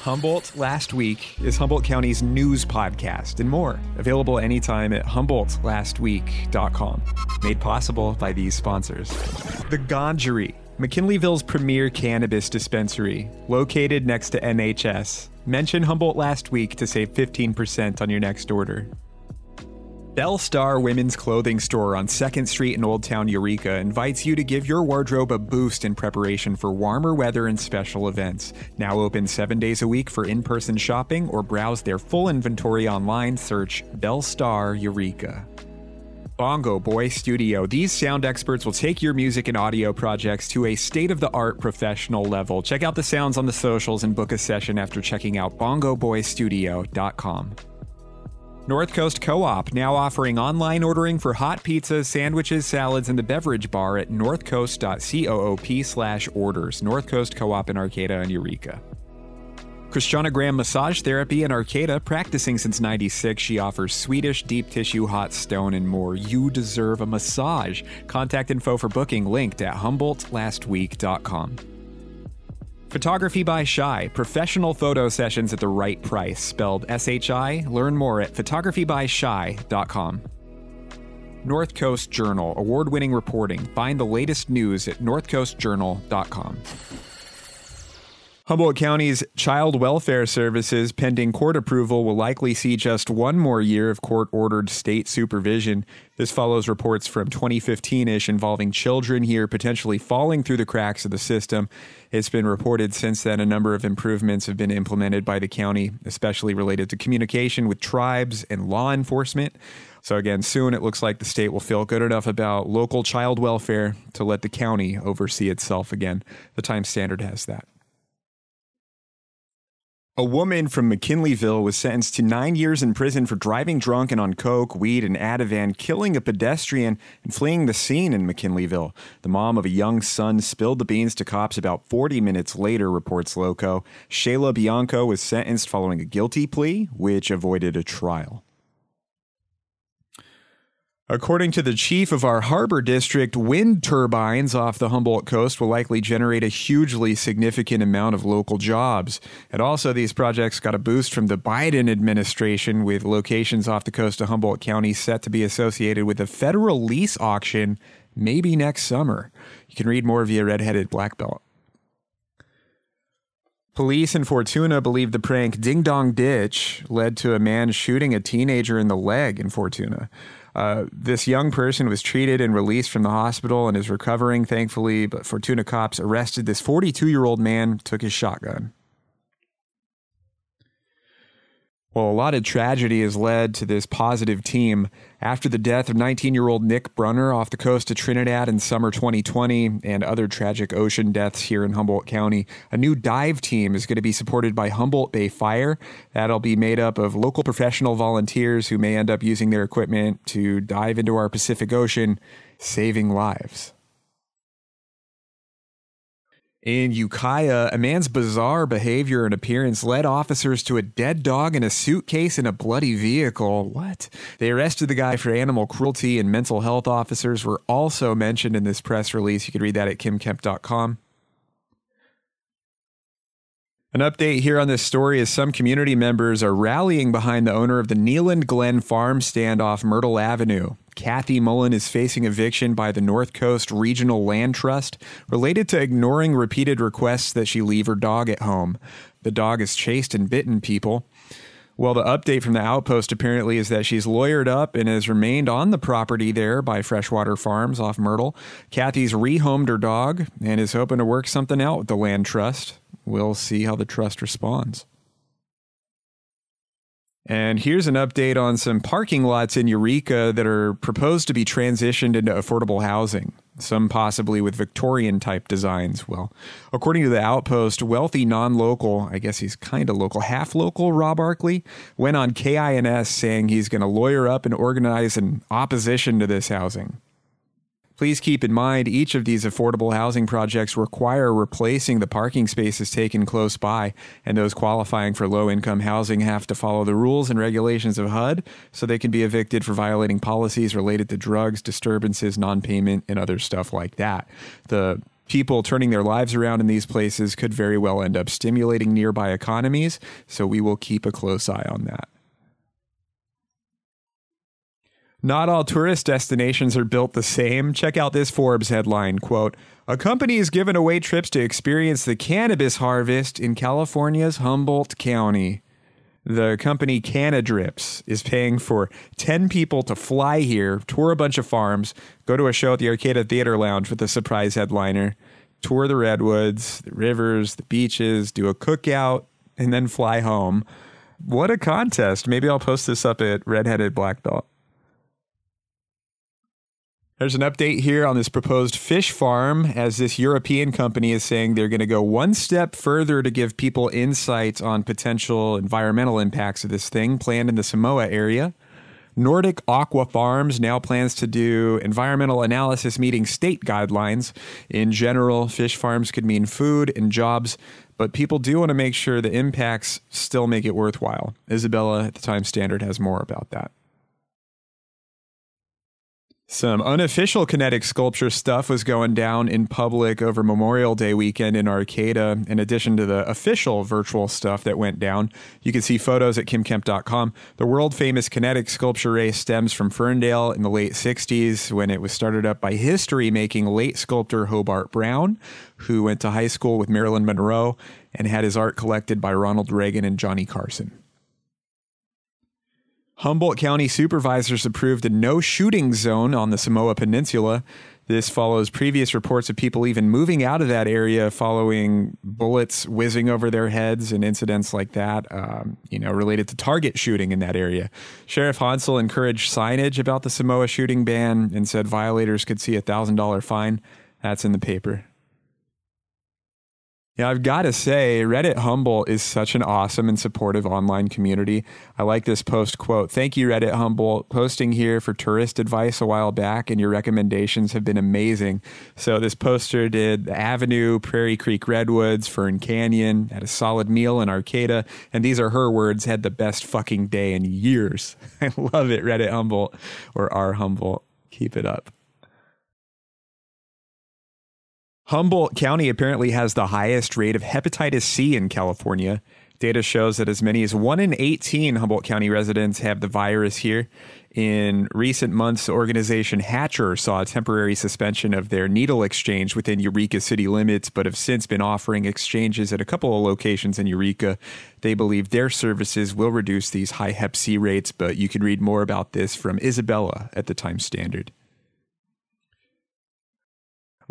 Humboldt Last Week is Humboldt County's news podcast and more. Available anytime at HumboldtLastWeek.com. Made possible by these sponsors. The Gondry, McKinleyville's premier cannabis dispensary, located next to NHS. Mention Humboldt Last Week to save 15% on your next order. Belle Star Women's Clothing Store on 2nd Street in Old Town Eureka invites you to give your wardrobe a boost in preparation for warmer weather and special events. Now open seven days a week for in person shopping or browse their full inventory online. Search Belle Star Eureka. Bongo Boy Studio. These sound experts will take your music and audio projects to a state of the art professional level. Check out the sounds on the socials and book a session after checking out bongoboystudio.com. North Coast Co op now offering online ordering for hot pizzas, sandwiches, salads, and the beverage bar at northcoast.coop orders. North Coast Co op in Arcata and Eureka. Christiana Graham Massage Therapy in Arcata, practicing since 96. She offers Swedish, deep tissue, hot stone, and more. You deserve a massage. Contact info for booking linked at humboldtlastweek.com. Photography by Shy, professional photo sessions at the right price, spelled S H I. Learn more at photographybyshy.com. North Coast Journal, award winning reporting. Find the latest news at northcoastjournal.com. Humboldt County's Child Welfare Services, pending court approval, will likely see just one more year of court ordered state supervision. This follows reports from 2015 ish involving children here potentially falling through the cracks of the system. It's been reported since then a number of improvements have been implemented by the county, especially related to communication with tribes and law enforcement. So, again, soon it looks like the state will feel good enough about local child welfare to let the county oversee itself again. The Times Standard has that. A woman from McKinleyville was sentenced to nine years in prison for driving drunk and on coke, weed, and Ativan, killing a pedestrian and fleeing the scene in McKinleyville. The mom of a young son spilled the beans to cops about 40 minutes later, reports Loco. Shayla Bianco was sentenced following a guilty plea, which avoided a trial. According to the chief of our harbor district, wind turbines off the Humboldt coast will likely generate a hugely significant amount of local jobs. And also, these projects got a boost from the Biden administration, with locations off the coast of Humboldt County set to be associated with a federal lease auction maybe next summer. You can read more via Redheaded Black Belt. Police in Fortuna believe the prank Ding Dong Ditch led to a man shooting a teenager in the leg in Fortuna. Uh, this young person was treated and released from the hospital and is recovering, thankfully. But Fortuna cops arrested this 42 year old man, took his shotgun. Well, a lot of tragedy has led to this positive team. After the death of 19 year old Nick Brunner off the coast of Trinidad in summer 2020 and other tragic ocean deaths here in Humboldt County, a new dive team is going to be supported by Humboldt Bay Fire. That'll be made up of local professional volunteers who may end up using their equipment to dive into our Pacific Ocean, saving lives. In Ukiah, a man's bizarre behavior and appearance led officers to a dead dog in a suitcase in a bloody vehicle. What? They arrested the guy for animal cruelty, and mental health officers were also mentioned in this press release. You can read that at kymkemp.com. An update here on this story is some community members are rallying behind the owner of the Kneeland Glen farm stand off Myrtle Avenue. Kathy Mullen is facing eviction by the North Coast Regional Land Trust related to ignoring repeated requests that she leave her dog at home. The dog has chased and bitten people. Well, the update from the outpost apparently is that she's lawyered up and has remained on the property there by Freshwater Farms off Myrtle. Kathy's rehomed her dog and is hoping to work something out with the land trust. We'll see how the trust responds. And here's an update on some parking lots in Eureka that are proposed to be transitioned into affordable housing, some possibly with Victorian type designs. Well, according to the Outpost, wealthy non local, I guess he's kind of local, half local, Rob Arkley, went on KINS saying he's going to lawyer up and organize an opposition to this housing. Please keep in mind each of these affordable housing projects require replacing the parking spaces taken close by, and those qualifying for low income housing have to follow the rules and regulations of HUD so they can be evicted for violating policies related to drugs, disturbances, non payment, and other stuff like that. The people turning their lives around in these places could very well end up stimulating nearby economies, so we will keep a close eye on that. Not all tourist destinations are built the same. Check out this Forbes headline quote, A company is giving away trips to experience the cannabis harvest in California's Humboldt County. The company Cannadips is paying for 10 people to fly here, tour a bunch of farms, go to a show at the Arcata Theater Lounge with a surprise headliner, tour the redwoods, the rivers, the beaches, do a cookout, and then fly home. What a contest. Maybe I'll post this up at Redheaded Black Belt. There's an update here on this proposed fish farm as this European company is saying they're going to go one step further to give people insight on potential environmental impacts of this thing planned in the Samoa area. Nordic Aqua Farms now plans to do environmental analysis meeting state guidelines. In general, fish farms could mean food and jobs, but people do want to make sure the impacts still make it worthwhile. Isabella at the Times Standard has more about that. Some unofficial kinetic sculpture stuff was going down in public over Memorial Day weekend in Arcata. In addition to the official virtual stuff that went down, you can see photos at kymkemp.com. The world famous kinetic sculpture race stems from Ferndale in the late 60s when it was started up by history making late sculptor Hobart Brown, who went to high school with Marilyn Monroe and had his art collected by Ronald Reagan and Johnny Carson. Humboldt County supervisors approved a no shooting zone on the Samoa Peninsula. This follows previous reports of people even moving out of that area following bullets whizzing over their heads and incidents like that, um, you know, related to target shooting in that area. Sheriff Honsal encouraged signage about the Samoa shooting ban and said violators could see a $1,000 fine. That's in the paper. Yeah, I've got to say, Reddit Humboldt is such an awesome and supportive online community. I like this post quote. Thank you, Reddit Humboldt, posting here for tourist advice a while back, and your recommendations have been amazing. So, this poster did Avenue, Prairie Creek Redwoods, Fern Canyon, had a solid meal in Arcata, and these are her words had the best fucking day in years. I love it, Reddit Humboldt or R Humboldt. Keep it up. Humboldt County apparently has the highest rate of hepatitis C in California. Data shows that as many as 1 in 18 Humboldt County residents have the virus here. In recent months, organization HACHR saw a temporary suspension of their needle exchange within Eureka city limits, but have since been offering exchanges at a couple of locations in Eureka. They believe their services will reduce these high hep C rates, but you can read more about this from Isabella at the Times Standard.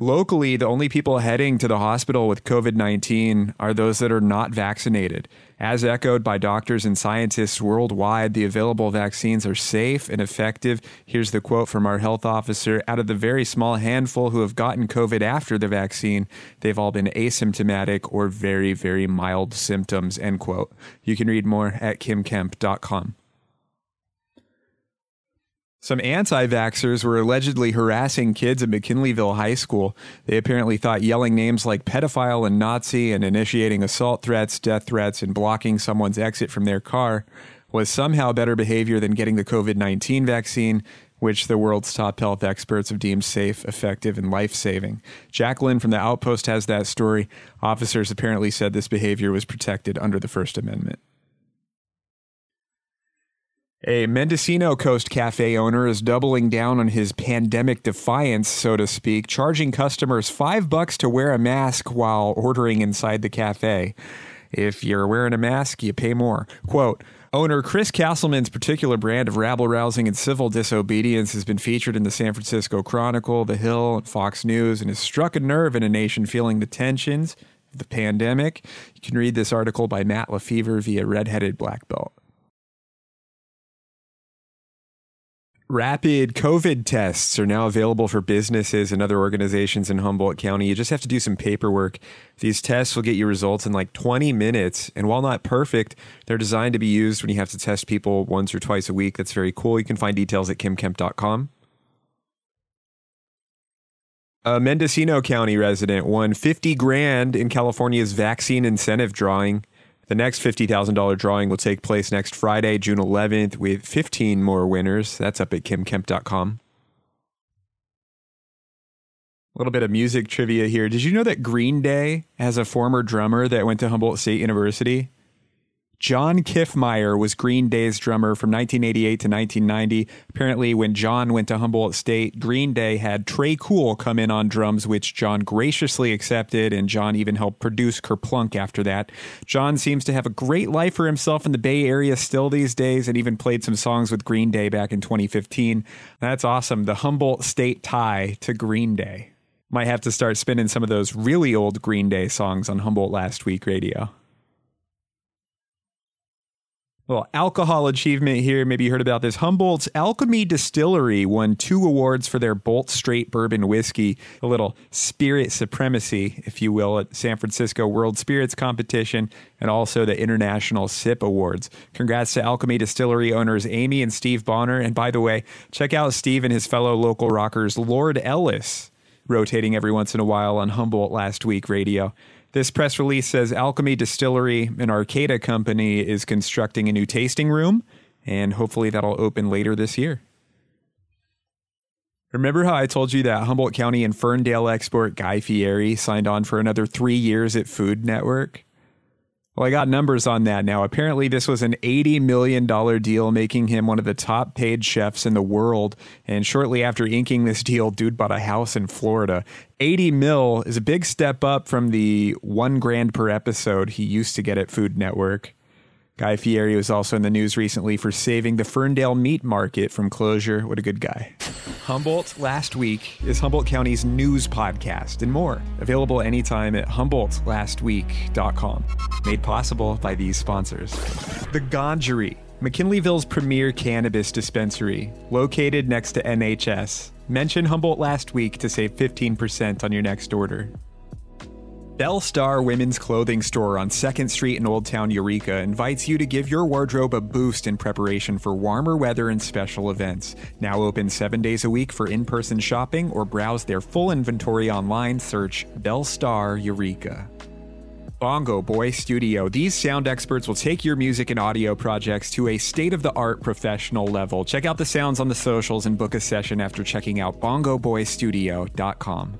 Locally, the only people heading to the hospital with COVID 19 are those that are not vaccinated. As echoed by doctors and scientists worldwide, the available vaccines are safe and effective. Here's the quote from our health officer Out of the very small handful who have gotten COVID after the vaccine, they've all been asymptomatic or very, very mild symptoms. End quote. You can read more at kymkemp.com. Some anti vaxxers were allegedly harassing kids at McKinleyville High School. They apparently thought yelling names like pedophile and Nazi and initiating assault threats, death threats, and blocking someone's exit from their car was somehow better behavior than getting the COVID 19 vaccine, which the world's top health experts have deemed safe, effective, and life saving. Jacqueline from the Outpost has that story. Officers apparently said this behavior was protected under the First Amendment. A Mendocino Coast cafe owner is doubling down on his pandemic defiance, so to speak, charging customers five bucks to wear a mask while ordering inside the cafe. If you're wearing a mask, you pay more. Quote, Owner Chris Castleman's particular brand of rabble rousing and civil disobedience has been featured in the San Francisco Chronicle, The Hill, and Fox News, and has struck a nerve in a nation feeling the tensions of the pandemic. You can read this article by Matt LaFever via Redheaded Black Belt. Rapid COVID tests are now available for businesses and other organizations in Humboldt County. You just have to do some paperwork. These tests will get you results in like 20 minutes. And while not perfect, they're designed to be used when you have to test people once or twice a week. That's very cool. You can find details at kymkemp.com. A Mendocino County resident won 50 grand in California's vaccine incentive drawing. The next $50,000 drawing will take place next Friday, June 11th, with 15 more winners. That's up at kymkemp.com. A little bit of music trivia here. Did you know that Green Day has a former drummer that went to Humboldt State University? John Kiffmeyer was Green Day's drummer from 1988 to 1990. Apparently, when John went to Humboldt State, Green Day had Tré Cool come in on drums, which John graciously accepted, and John even helped produce Kerplunk after that. John seems to have a great life for himself in the Bay Area still these days, and even played some songs with Green Day back in 2015. That's awesome. The Humboldt State tie to Green Day. Might have to start spinning some of those really old Green Day songs on Humboldt Last Week radio. Well, alcohol achievement here. Maybe you heard about this. Humboldt's Alchemy Distillery won two awards for their Boldt Straight Bourbon Whiskey, a little spirit supremacy, if you will, at San Francisco World Spirits Competition and also the International SIP Awards. Congrats to Alchemy Distillery owners Amy and Steve Bonner. And by the way, check out Steve and his fellow local rockers, Lord Ellis, rotating every once in a while on Humboldt Last Week Radio. This press release says Alchemy Distillery, an Arcata company, is constructing a new tasting room, and hopefully that'll open later this year. Remember how I told you that Humboldt County and Ferndale export Guy Fieri signed on for another three years at Food Network? Well, I got numbers on that now. Apparently, this was an $80 million deal, making him one of the top paid chefs in the world. And shortly after inking this deal, dude bought a house in Florida. 80 mil is a big step up from the one grand per episode he used to get at Food Network. Guy Fieri was also in the news recently for saving the Ferndale meat market from closure. What a good guy. Humboldt Last Week is Humboldt County's news podcast and more. Available anytime at HumboldtLastWeek.com. Made possible by these sponsors. The Gangery, McKinleyville's premier cannabis dispensary, located next to NHS. Mention Humboldt Last Week to save 15% on your next order. Belle Star Women's Clothing Store on 2nd Street in Old Town Eureka invites you to give your wardrobe a boost in preparation for warmer weather and special events. Now open seven days a week for in person shopping or browse their full inventory online. Search Belle Star Eureka. Bongo Boy Studio. These sound experts will take your music and audio projects to a state of the art professional level. Check out the sounds on the socials and book a session after checking out bongoboystudio.com.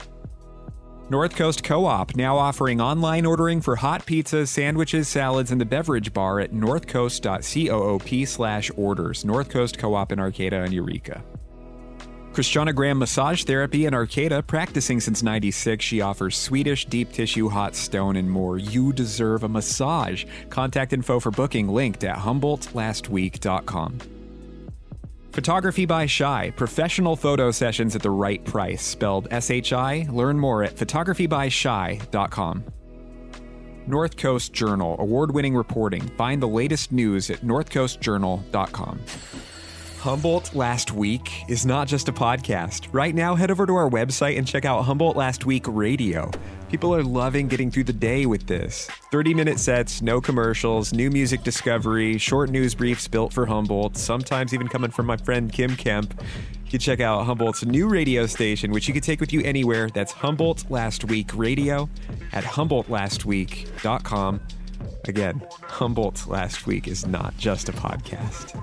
North Coast Co-op now offering online ordering for hot pizzas, sandwiches, salads, and the beverage bar at northcoast.coop slash orders. North Coast Co-op in Arcata and Eureka. Christiana Graham Massage Therapy in Arcata, practicing since 96. She offers Swedish, deep tissue, hot stone, and more. You deserve a massage. Contact info for booking linked at humboldtlastweek.com. Photography by Shy, professional photo sessions at the right price, spelled S H I. Learn more at photographybyshy.com. North Coast Journal, award winning reporting. Find the latest news at northcoastjournal.com. Humboldt Last Week is not just a podcast. Right now, head over to our website and check out Humboldt Last Week Radio. People are loving getting through the day with this. 30 minute sets, no commercials, new music discovery, short news briefs built for Humboldt, sometimes even coming from my friend Kym Kemp. You can check out Humboldt's new radio station, which you can take with you anywhere. That's Humboldt Last Week Radio at humboldtlastweek.com. Again, Humboldt Last Week is not just a podcast.